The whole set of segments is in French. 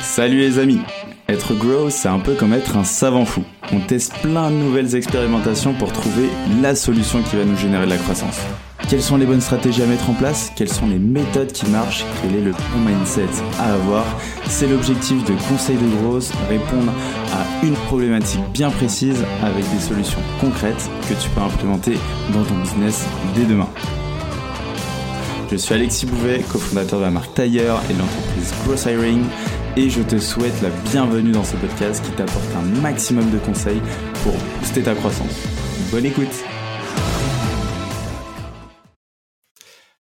Salut les amis Être grow, c'est un peu comme être un savant fou. On teste plein de nouvelles expérimentations pour trouver la solution qui va nous générer de la croissance. Quelles sont les bonnes stratégies à mettre en place? Quelles sont les méthodes qui marchent? Quel est le bon mindset à avoir? C'est l'objectif de Conseil de Growth, répondre à une problématique bien précise avec des solutions concrètes que tu peux implémenter dans ton business dès demain. Je suis Alexis Bouvet, cofondateur de la marque Tailleur et de l'entreprise Gross Hiring et je te souhaite la bienvenue dans ce podcast qui t'apporte un maximum de conseils pour booster ta croissance. Bonne écoute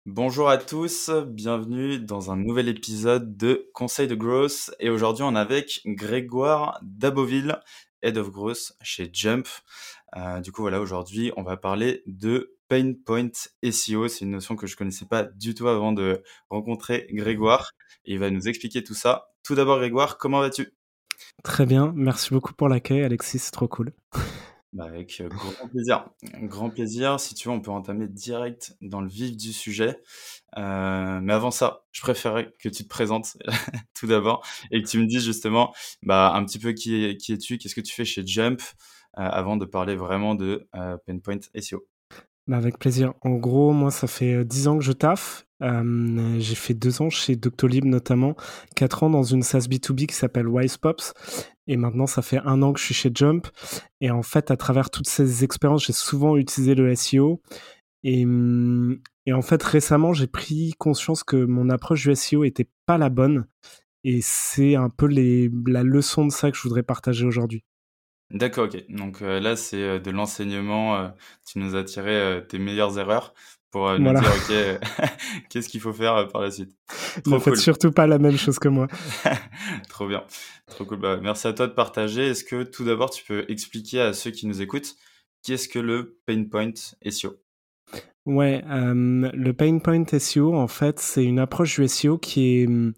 Bonjour à tous, bienvenue dans un nouvel épisode de Conseil de Growth et aujourd'hui on est avec Grégoire Daboville, Head of Growth chez Jump. Euh, du coup voilà, aujourd'hui on va parler de Pain Point SEO, c'est une notion que je connaissais pas du tout avant de rencontrer Grégoire et il va nous expliquer tout ça. Tout d'abord, Grégoire, comment vas-tu? Très bien, merci beaucoup pour l'accueil, Alexis, c'est trop cool. Bah avec euh, grand plaisir. Grand plaisir. Si tu veux, on peut entamer direct dans le vif du sujet. Euh, mais avant ça, je préférerais que tu te présentes tout d'abord et que tu me dises justement bah, un petit peu qui, qui es-tu, qu'est-ce que tu fais chez Jump euh, avant de parler vraiment de Pinpoint SEO. Bah avec plaisir. En gros, moi, ça fait 10 ans que je taffe j'ai fait deux ans chez Doctolib notamment, quatre ans dans une SaaS B2B qui s'appelle WisePops. Et maintenant, ça fait un an que je suis chez Jump. Et en fait, à travers toutes ces expériences, j'ai souvent utilisé le SEO. Et, mmh, et en fait, récemment, j'ai pris conscience que mon approche du SEO était pas la bonne. Et c'est un peu la leçon de ça que je voudrais partager aujourd'hui. D'accord, ok. Donc là, c'est de l'enseignement. tu nous as tiré tes meilleures erreurs pour euh, nous dire ok qu'est-ce qu'il faut faire euh, par la suite. Trop ne faites surtout pas la même chose que moi. Trop bien, trop cool. Bah, merci à toi de partager. Est-ce que tout d'abord tu peux expliquer à ceux qui nous écoutent qu'est-ce que le pain point SEO Ouais, euh, le pain point SEO en fait c'est une approche du SEO qui est hum,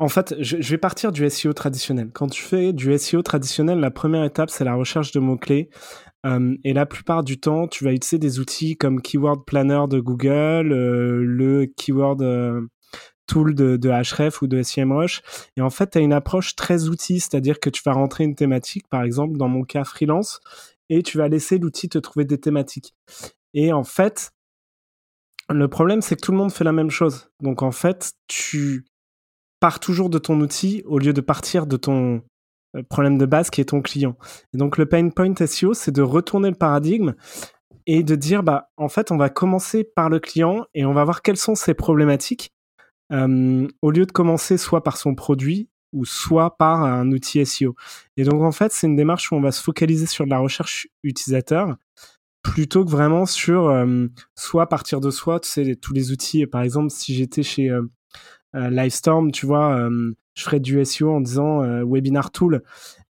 en fait, je, vais partir du SEO traditionnel. Quand tu fais du SEO traditionnel, la première étape, c'est la recherche de mots-clés et la plupart du temps, tu vas utiliser des outils comme Keyword Planner de Google, euh, le Keyword euh, Tool de, de, Href ou de SEMrush. Et en fait, tu as une approche très outil, c'est-à-dire que tu vas rentrer une thématique, par exemple, dans mon cas freelance, et tu vas laisser l'outil te trouver des thématiques. Et en fait, le problème, c'est que tout le monde fait la même chose. Donc en fait, tu pars toujours de ton outil au lieu de partir de ton euh, problème de base qui est ton client. Et donc le pain point SEO, c'est de retourner le paradigme et de dire bah en fait on va commencer par le client et on va voir quelles sont ses problématiques euh, au lieu de commencer soit par son produit ou soit par un outil SEO. Et donc en fait c'est une démarche où on va se focaliser sur la recherche utilisateur plutôt que vraiment sur euh, soit partir de soi, tu sais tous les outils. Par exemple si j'étais chez Livestorm, tu vois, je ferais du SEO en disant euh, webinar tool.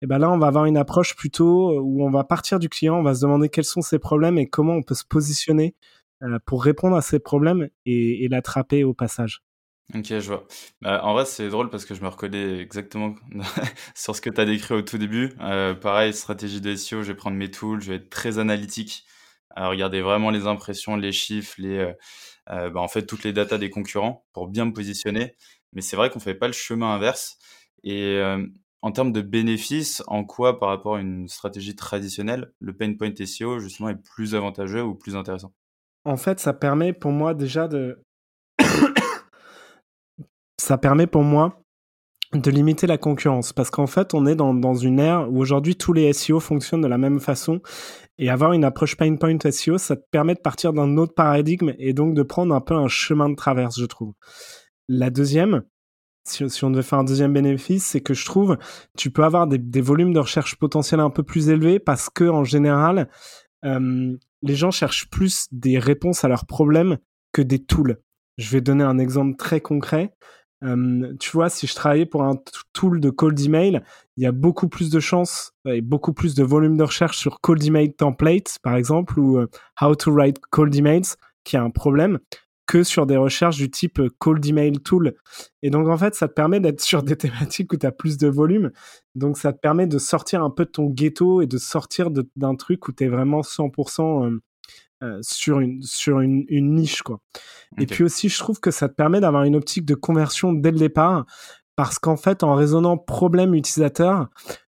Et ben là, on va avoir une approche plutôt euh, où on va partir du client, on va se demander quels sont ses problèmes et comment on peut se positionner euh, pour répondre à ces problèmes et, l'attraper au passage. Ok, je vois. Bah, en vrai, c'est drôle parce que je me reconnais exactement sur ce que tu as décrit au tout début. pareil, stratégie de SEO, je vais prendre mes tools, je vais être très analytique, à regarder vraiment les impressions, les chiffres, les, bah, en fait, toutes les datas des concurrents pour bien me positionner. Mais c'est vrai qu'on fait pas le chemin inverse. Et en termes de bénéfices, en quoi par rapport à une stratégie traditionnelle, le pain point SEO justement est plus avantageux ou plus intéressant? En fait, ça permet pour moi déjà de ça permet pour moi de limiter la concurrence parce qu'en fait on est dans, dans une ère où aujourd'hui tous les SEO fonctionnent de la même façon et avoir une approche pain point SEO ça te permet de partir d'un autre paradigme et donc de prendre un peu un chemin de traverse je trouve. La deuxième, si, on devait faire un deuxième bénéfice, c'est que je trouve tu peux avoir des, volumes de recherche potentiels un peu plus élevés parce que en général, les gens cherchent plus des réponses à leurs problèmes que des tools. Je vais donner un exemple très concret. Tu vois, si je travaillais pour un tool de cold email, il y a beaucoup plus de chances et beaucoup plus de volume de recherche sur cold email templates, par exemple, ou euh, how to write cold emails, qui a un problème, que sur des recherches du type euh, cold email tool. Et donc, en fait, ça te permet d'être sur des thématiques où tu as plus de volume. Donc, ça te permet de sortir un peu de ton ghetto et de sortir d'un truc où tu es vraiment 100% euh, sur, une, sur une, une niche. Quoi. Et puis aussi, je trouve que ça te permet d'avoir une optique de conversion dès le départ, parce qu'en fait, en raisonnant problème utilisateur,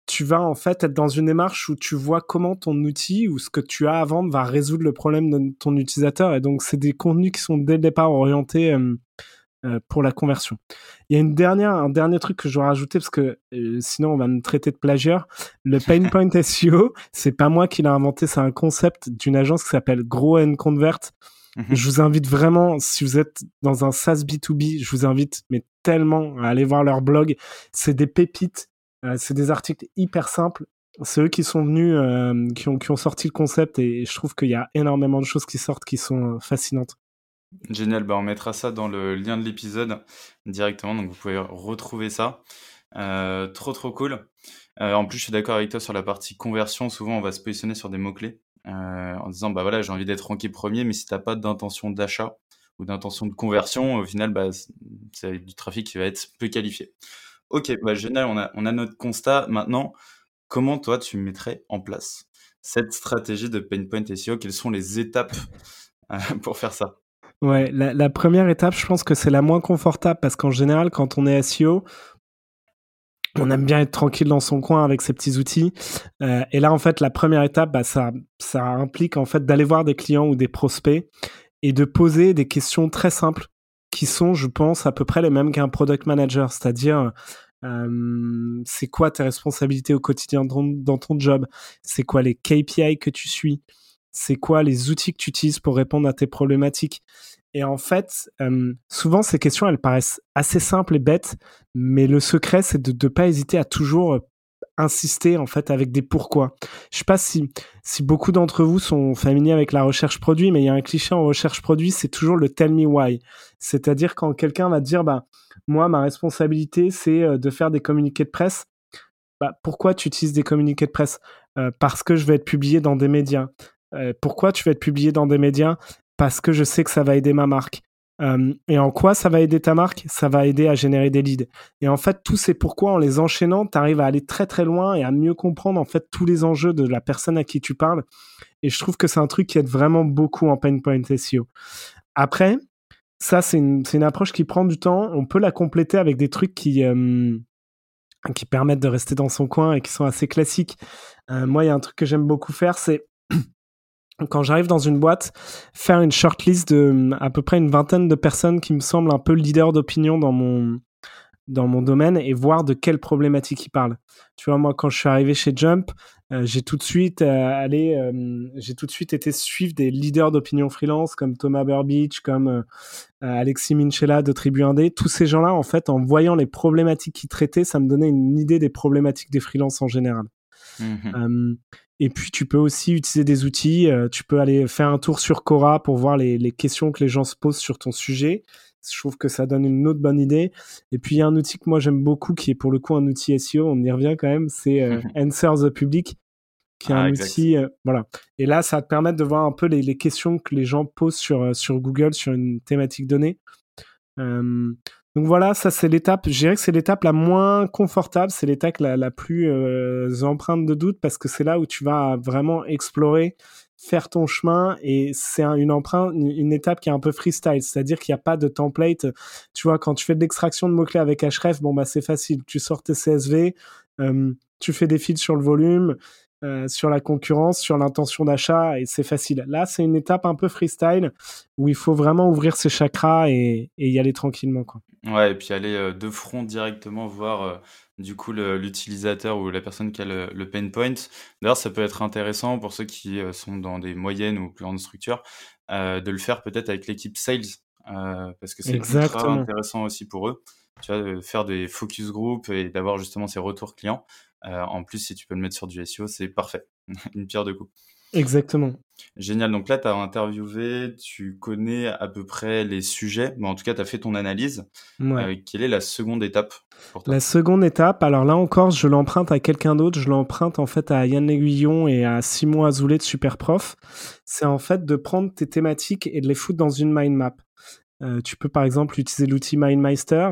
tu vas en fait être dans une démarche où tu vois comment ton outil ou ce que tu as à vendre va résoudre le problème de ton utilisateur. Et donc, c'est des contenus qui sont dès le départ orientés euh, pour la conversion. Il y a une dernière, un dernier truc que je dois rajouter parce que euh, sinon on va me traiter de plagieur. Le Pain Point SEO, c'est pas moi qui l'ai inventé, c'est un concept d'une agence qui s'appelle Grow and Convert. Mhm. Je vous invite vraiment, si vous êtes dans un SaaS B2B, je vous invite mais tellement à aller voir leur blog. C'est des pépites euh, c'est des articles hyper simples. C'est eux qui sont venus, euh, qui, ont, qui ont sorti le concept et je trouve qu'il y a énormément de choses qui sortent qui sont euh, fascinantes. Génial, bah on mettra ça dans le lien de l'épisode directement, donc vous pouvez retrouver ça. trop trop cool. en plus, je suis d'accord avec toi sur la partie conversion. Souvent, on va se positionner sur des mots-clés en disant bah voilà, j'ai envie d'être ranké premier, mais si tu n'as pas d'intention d'achat ou d'intention de conversion, au final, bah, c'est du trafic qui va être peu qualifié. Ok, bah génial, on a, on a notre constat. Maintenant, comment toi tu mettrais en place cette stratégie de Pain Point SEO Quelles sont les étapes euh, pour faire ça? Ouais, la, première étape, je pense que c'est la moins confortable parce qu'en général, quand on est SEO, on aime bien être tranquille dans son coin avec ses petits outils. Euh, et là, en fait, la première étape, bah, ça, ça implique en fait d'aller voir des clients ou des prospects et de poser des questions très simples qui sont, je pense, à peu près les mêmes qu'un product manager, c'est-à-dire euh, c'est quoi tes responsabilités au quotidien dans, ton job, c'est quoi les KPI que tu suis, c'est quoi les outils que tu utilises pour répondre à tes problématiques? Et en fait, euh, souvent ces questions, elles paraissent assez simples et bêtes, mais le secret, c'est de ne pas hésiter à toujours insister en fait avec des pourquoi. Je sais pas si, si beaucoup d'entre vous sont familiers avec la recherche produit, mais il y a un cliché en recherche produit, c'est toujours le tell me why. C'est-à-dire quand quelqu'un va dire, bah, moi, ma responsabilité, c'est euh, de faire des communiqués de presse. Bah, pourquoi tu utilises des communiqués de presse? Euh, Parce que je vais être publié dans des médias. Euh, pourquoi tu vas être publié dans des médias? Parce que je sais que ça va aider ma marque. Euh, et en quoi ça va aider ta marque? Ça va aider à générer des leads. Et en fait, tous ces pourquoi, en les enchaînant, tu arrives à aller très très loin et à mieux comprendre en fait tous les enjeux de la personne à qui tu parles. Et je trouve que c'est un truc qui aide vraiment beaucoup en Pain Point SEO. Après, ça, c'est une, approche qui prend du temps. On peut la compléter avec des trucs qui, euh, qui permettent de rester dans son coin et qui sont assez classiques. Euh, moi, il y a un truc que j'aime beaucoup faire, c'est quand j'arrive dans une boîte, faire une shortlist de à peu près une vingtaine de personnes qui me semblent un peu leader d'opinion dans mon dans mon domaine et voir de quelles problématiques ils parlent. Tu vois, moi, quand je suis arrivé chez Jump, euh, j'ai tout de suite euh, euh, tout de suite été suivre des leaders d'opinion freelance comme Thomas Burbidge, comme Alexis Minchella de Tribu 1D. Tous ces gens-là, en fait, en voyant les problématiques qu'ils traitaient, ça me donnait une idée des problématiques des freelances en général. Mmh et puis, tu peux aussi utiliser des outils. Tu peux aller faire un tour sur Cora pour voir les, les, questions que les gens se posent sur ton sujet. Je trouve que ça donne une autre bonne idée. Et puis, il y a un outil que moi j'aime beaucoup, qui est pour le coup un outil SEO. On y revient quand même. C'est euh, Answer the Public, qui est ah, un outil. Euh, voilà. Et là, ça va te permettre de voir un peu les, les questions que les gens posent sur, sur Google sur une thématique donnée. Donc voilà, ça c'est l'étape, je dirais que c'est l'étape la moins confortable, c'est l'étape la, plus euh, empreinte de doute parce que c'est là où tu vas vraiment explorer, faire ton chemin et c'est une empreinte, une, étape qui est un peu freestyle, c'est-à-dire qu'il n'y a pas de template. Tu vois, quand tu fais de l'extraction de mots-clés avec Href, bon bah c'est facile, tu sors tes CSV, euh, tu fais des fils sur le volume, euh, sur la concurrence, sur l'intention d'achat, et c'est facile. Là, c'est une étape un peu freestyle où il faut vraiment ouvrir ses chakras et, y aller tranquillement. Quoi. Ouais, et puis aller euh, de front directement voir euh, du coup l'utilisateur ou la personne qui a le, pain point. D'ailleurs, ça peut être intéressant pour ceux qui sont dans des moyennes ou plus grandes structures de le faire peut-être avec l'équipe sales parce que c'est intéressant aussi pour eux. Tu vois, de faire des focus group et d'avoir justement ces retours clients. Euh, en plus, si tu peux le mettre sur du SEO, c'est parfait. Une pierre de coups. Exactement. Génial. Donc là, tu as interviewé, tu connais à peu près les sujets, mais en tout cas, tu as fait ton analyse. Euh, quelle est la seconde étape pour toi? La seconde étape, alors là encore, je l'emprunte à quelqu'un d'autre. Je l'emprunte en fait à Yann L'Aiguillon et à Simon Azoulay de Superprof. C'est en fait de prendre tes thématiques et de les foutre dans une mind map. Euh, tu peux par exemple utiliser l'outil MindMeister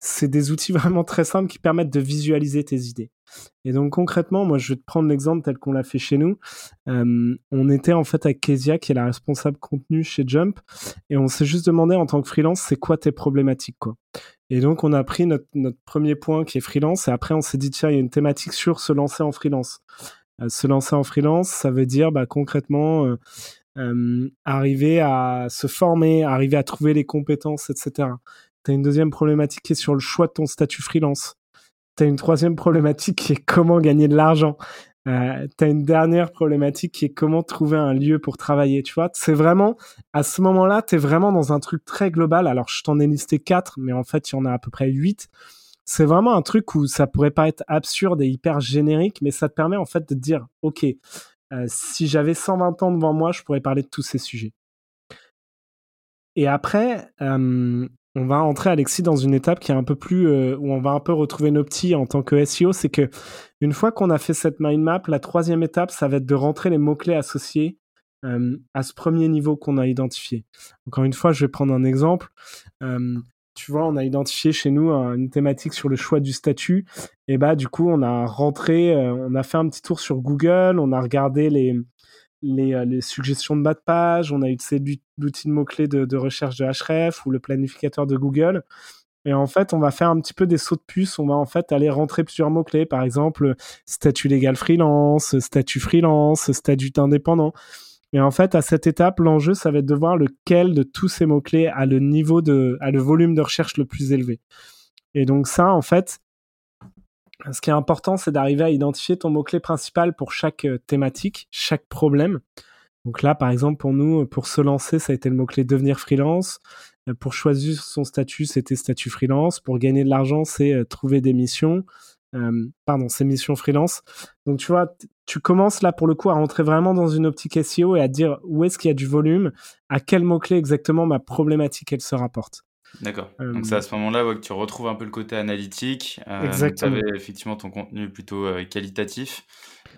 c'est des outils vraiment très simples qui permettent de visualiser tes idées. Et donc concrètement, moi je vais te prendre l'exemple tel qu'on l'a fait chez nous. Euh, on était en fait avec Kezia qui est la responsable contenu chez Jump et on s'est juste demandé en tant que freelance c'est quoi tes problématiques quoi? Et donc on a pris notre, premier point qui est freelance et après on s'est dit tiens il y a une thématique sur se lancer en freelance. Euh, se lancer en freelance, ça veut dire bah, concrètement euh, arriver à se former, arriver à trouver les compétences, etc. Tu as une deuxième problématique qui est sur le choix de ton statut freelance. Tu as une troisième problématique qui est comment gagner de l'argent. Euh, tu as une dernière problématique qui est comment trouver un lieu pour travailler. Tu vois, c'est vraiment, à ce moment-là, tu es vraiment dans un truc très global. Alors, je t'en ai listé quatre, mais en fait, il y en a à peu près huit. C'est vraiment un truc où ça pourrait pas être absurde et hyper générique, mais ça te permet en fait de dire, OK, euh, si j'avais 120 ans devant moi, je pourrais parler de tous ces sujets. Et après, euh, on va entrer Alexis dans une étape qui est un peu plus euh, où on va un peu retrouver nos petits en tant que SEO, c'est que une fois qu'on a fait cette mind map, la troisième étape, ça va être de rentrer les mots clés associés à ce premier niveau qu'on a identifié. Encore une fois, je vais prendre un exemple tu vois, on a identifié chez nous une thématique sur le choix du statut. Et bah, du coup, on a rentré, euh, on a fait un petit tour sur Google, on a regardé les, les, euh, suggestions de bas de page, on a utilisé l'outil de mots-clés de, recherche de Href ou le planificateur de Google. Et en fait, on va faire un petit peu des sauts de puce. On va en fait aller rentrer plusieurs mots-clés. Par exemple, statut légal freelance, statut freelance, statut indépendant. Et en fait, à cette étape, l'enjeu, ça va être de voir lequel de tous ces mots-clés a le niveau de, a le volume de recherche le plus élevé. Et donc ça, en fait, ce qui est important, c'est d'arriver à identifier ton mot-clé principal pour chaque euh, thématique, chaque problème. Donc là, par exemple, pour nous, pour se lancer, ça a été le mot-clé devenir freelance. Euh, pour choisir son statut, c'était statut freelance. Pour gagner de l'argent, c'est euh, trouver des missions. Pardon, ces missions freelance. Donc tu vois, tu commences là pour le coup à rentrer vraiment dans une optique SEO et à dire où est-ce qu'il y a du volume, à quel mot-clé exactement ma problématique elle se rapporte. D'accord. Donc c'est à ce moment-là que tu retrouves un peu le côté analytique. Euh, Exactement. Tu avais effectivement ton contenu plutôt euh, qualitatif.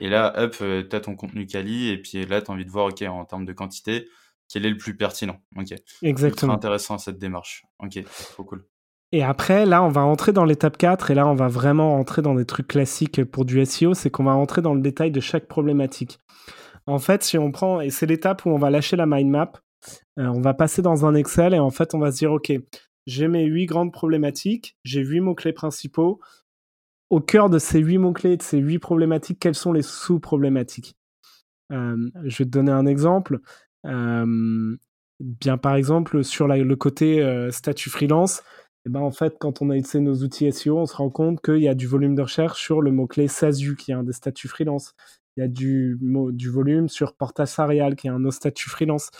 Et là, hop, euh, tu as ton contenu quali. Et puis là, tu as envie de voir, OK, en termes de quantité, quel est le plus pertinent. OK. Exactement. C'est intéressant cette démarche. OK, trop cool. Et après, là, on va entrer dans l'étape 4, et là, on va vraiment rentrer dans des trucs classiques pour du SEO, c'est qu'on va rentrer dans le détail de chaque problématique. En fait, si on prend, et c'est l'étape où on va lâcher la mind map, euh, on va passer dans un Excel, et en fait, on va se dire, OK, j'ai mes huit grandes problématiques, j'ai huit mots-clés principaux. Au cœur de ces huit mots-clés, de ces huit problématiques, quelles sont les sous-problématiques? Euh, Je vais te donner un exemple. Euh, bien, par exemple, sur le côté statut freelance, et ben en fait, quand on a utilisé nos outils SEO, on se rend compte qu'il y a du volume de recherche sur le mot-clé SASU, qui est un des statuts freelance. Il y a du, du volume sur portage salarial, qui est un autre statut freelance.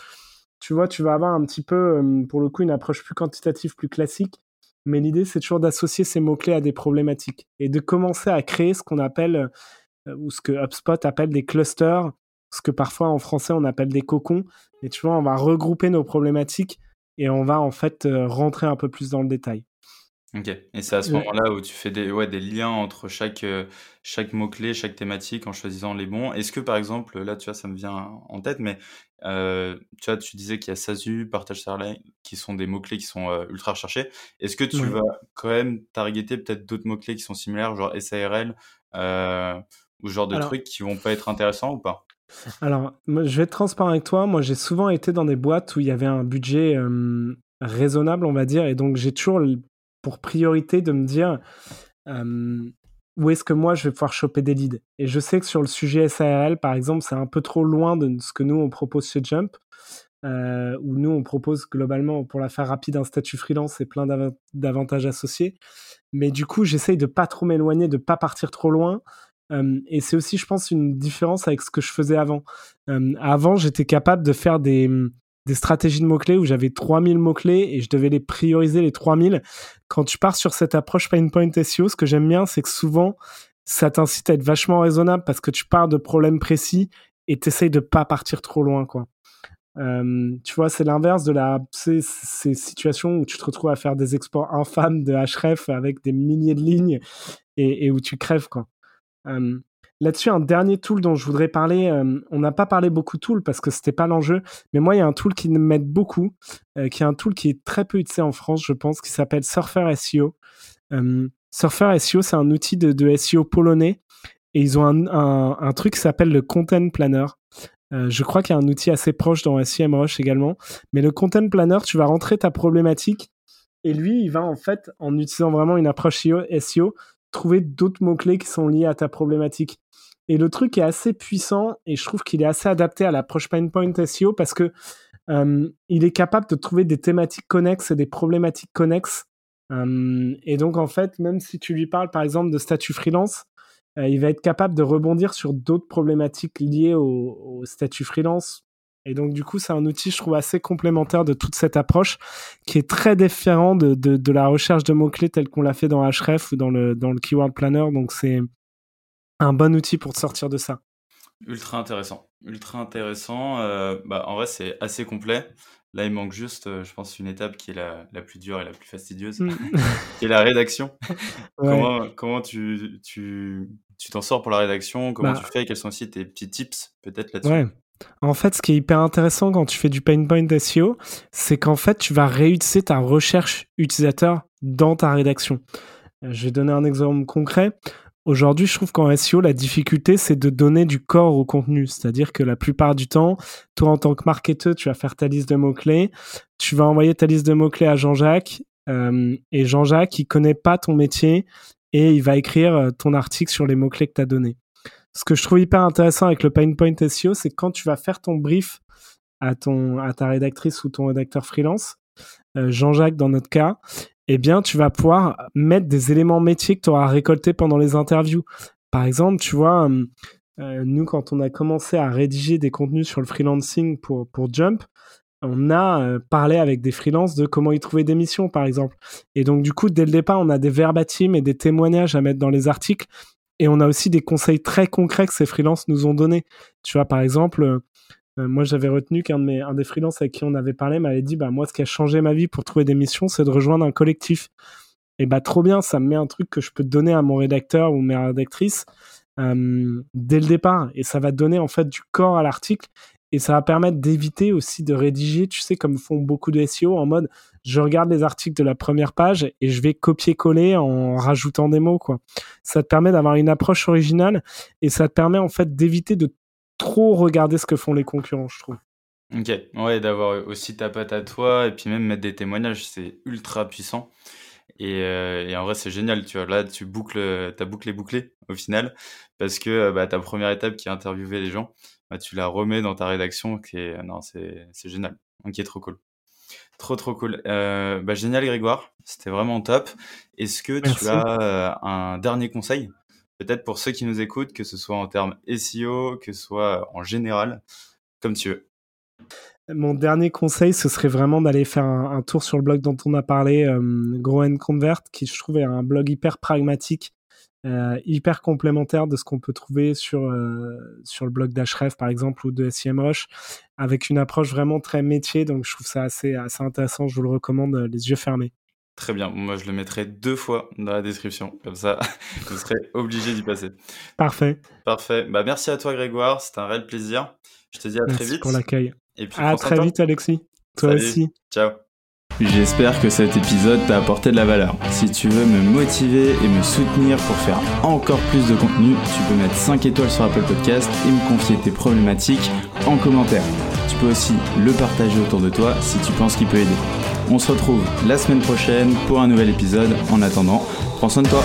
Tu vois, tu vas avoir un petit peu, pour le coup, une approche plus quantitative, plus classique. Mais l'idée, c'est toujours d'associer ces mots-clés à des problématiques et de commencer à créer ce qu'on appelle, ou ce que HubSpot appelle des clusters, ce que parfois en français on appelle des cocons. Et tu vois, on va regrouper nos problématiques et on va en fait euh, rentrer un peu plus dans le détail. Ok, et c'est à ce moment-là où tu fais des, ouais, des liens entre chaque, euh, chaque mot-clé, chaque thématique en choisissant les bons. Est-ce que par exemple, là tu vois, ça me vient en tête, mais euh, tu vois, tu disais qu'il y a SASU, partage salarial, qui sont des mots-clés qui sont ultra recherchés. Est-ce que tu vas quand même targeter peut-être d'autres mots-clés qui sont similaires, genre SARL, ou ce genre de trucs qui vont pas être intéressants ou pas? Alors, je vais être transparent avec toi. Moi, j'ai souvent été dans des boîtes où il y avait un budget raisonnable, on va dire, et donc j'ai toujours pour priorité de me dire où est-ce que moi je vais pouvoir choper des leads. Et je sais que sur le sujet SARL, par exemple, c'est un peu trop loin de ce que nous on propose chez Jump. Euh, où nous on propose globalement, pour la faire rapide, un statut freelance et plein d'avantages associés. Mais du coup, j'essaye de pas trop m'éloigner, de pas partir trop loin, et c'est aussi, je pense, une différence avec ce que je faisais avant. avant, j'étais capable de faire des, des stratégies de mots-clés où j'avais 3000 mots-clés et je devais les prioriser, les 3000. Quand tu pars sur cette approche Pain Point SEO, ce que j'aime bien, c'est que souvent, ça t'incite à être vachement raisonnable parce que tu pars de problèmes précis et t'essayes de pas partir trop loin, quoi. tu vois, c'est l'inverse de la ces, situations où tu te retrouves à faire des exports infâmes de href avec des milliers de lignes et, et où tu crèves, quoi Là-dessus, un dernier tool dont je voudrais parler, euh, on n'a pas parlé beaucoup de tools parce que c'était pas l'enjeu, mais moi, il y a un tool qui m'aide beaucoup, euh, qui est un tool qui est très peu utilisé en France, je pense, qui s'appelle Surfer SEO. Euh, Surfer SEO, c'est un outil de, SEO polonais et ils ont un, truc qui s'appelle le Content Planner. je crois qu'il y a un outil assez proche dans SEMrush également, mais le Content Planner, tu vas rentrer ta problématique et lui, il va en fait, en utilisant vraiment une approche SEO, trouver d'autres mots-clés qui sont liés à ta problématique. Et le truc est assez puissant et je trouve qu'il est assez adapté à l'approche Pinpoint SEO parce que il est capable de trouver des thématiques connexes et des problématiques connexes. Et donc, en fait, même si tu lui parles, par exemple, de statut freelance, euh, il va être capable de rebondir sur d'autres problématiques liées au, statut freelance. Et donc, du coup, c'est un outil, je trouve, assez complémentaire de toute cette approche qui est très différent de, de, la recherche de mots-clés telle qu'on l'a fait dans Href ou dans le, dans le Keyword Planner. Donc, c'est un bon outil pour te sortir de ça. Ultra intéressant. Ultra intéressant. Euh, bah, en vrai, c'est assez complet. Là, il manque juste, euh, je pense, une étape qui est la, la, plus dure et la plus fastidieuse, mm. qui est la rédaction. Comment, comment tu, tu, tu t'en sors pour la rédaction? Comment bah tu fais? Quels sont aussi tes petits tips, peut-être, là-dessus? Ouais. En fait, ce qui est hyper intéressant quand tu fais du pain point SEO, c'est qu'en fait, tu vas réutiliser ta recherche utilisateur dans ta rédaction. Je vais donner un exemple concret. Aujourd'hui, je trouve qu'en SEO, la difficulté, c'est de donner du corps au contenu. C'est-à-dire que la plupart du temps, toi, en tant que marketeur, tu vas faire ta liste de mots-clés, tu vas envoyer ta liste de mots-clés à Jean-Jacques, euh, et Jean-Jacques, il connaît pas ton métier, et il va écrire euh, ton article sur les mots-clés que tu as donnés. Ce que je trouve hyper intéressant avec le Pain Point SEO, c'est quand tu vas faire ton brief à, ta rédactrice ou ton rédacteur freelance, euh, Jean-Jacques dans notre cas, eh bien, tu vas pouvoir mettre des éléments métiers que tu auras récoltés pendant les interviews. Par exemple, tu vois, euh, euh, nous, quand on a commencé à rédiger des contenus sur le freelancing pour, pour Jump, on a euh, parlé avec des freelances de comment ils trouvaient des missions, par exemple. Et donc, du coup, dès le départ, on a des verbatims et des témoignages à mettre dans les articles. Et on a aussi des conseils très concrets que ces freelances nous ont donnés. Tu vois, par exemple, moi, j'avais retenu qu'un de des freelances avec qui on avait parlé m'avait dit, bah, moi, ce qui a changé ma vie pour trouver des missions, c'est de rejoindre un collectif. Et bah, trop bien, ça me met un truc que je peux donner à mon rédacteur ou mes rédactrices euh, dès le départ. Et ça va donner, en fait, du corps à l'article. Et ça va permettre d'éviter aussi de rédiger, tu sais, comme font beaucoup de SEO, en mode, je regarde les articles de la première page et je vais copier-coller en rajoutant des mots, quoi. Ça te permet d'avoir une approche originale et ça te permet, en fait, d'éviter de trop regarder ce que font les concurrents, je trouve. Ok, ouais, d'avoir aussi ta patte à toi et puis même mettre des témoignages, c'est ultra puissant. Et, euh, en vrai, c'est génial, tu vois. Là, tu boucles, ta boucle est bouclée au final parce que euh, bah, ta première étape qui est interviewer les gens, bah, tu la remets dans ta rédaction. Qui est, non, c'est, c'est génial. Ok, trop cool. Trop, trop cool. Euh, bah, génial, Grégoire. C'était vraiment top. Est-ce que tu as un dernier conseil? Peut-être pour ceux qui nous écoutent, que ce soit en termes SEO, que ce soit en général, comme tu veux. Mon dernier conseil, ce serait vraiment d'aller faire un, tour sur le blog dont on a parlé, euh, Grow and Convert, qui je trouve est un blog hyper pragmatique, euh, hyper complémentaire de ce qu'on peut trouver sur, euh, sur le blog d'Href par exemple ou de SEMrush, avec une approche vraiment très métier. Donc je trouve ça assez, assez intéressant. Je vous le recommande les yeux fermés. Très bien. Moi, je le mettrai deux fois dans la description. Comme ça, vous serez obligé d'y passer. Parfait. Parfait. Bah, merci à toi, Grégoire. C'était un réel plaisir. Je te dis à très vite. pour l'accueil. Et puis, à très vite, Alexis. Toi aussi. Ciao. J'espère que cet épisode t'a apporté de la valeur. Si tu veux me motiver et me soutenir pour faire encore plus de contenu, tu peux mettre 5 étoiles sur Apple Podcast et me confier tes problématiques en commentaire. Tu peux aussi le partager autour de toi si tu penses qu'il peut aider. On se retrouve la semaine prochaine pour un nouvel épisode. En attendant, prends soin de toi.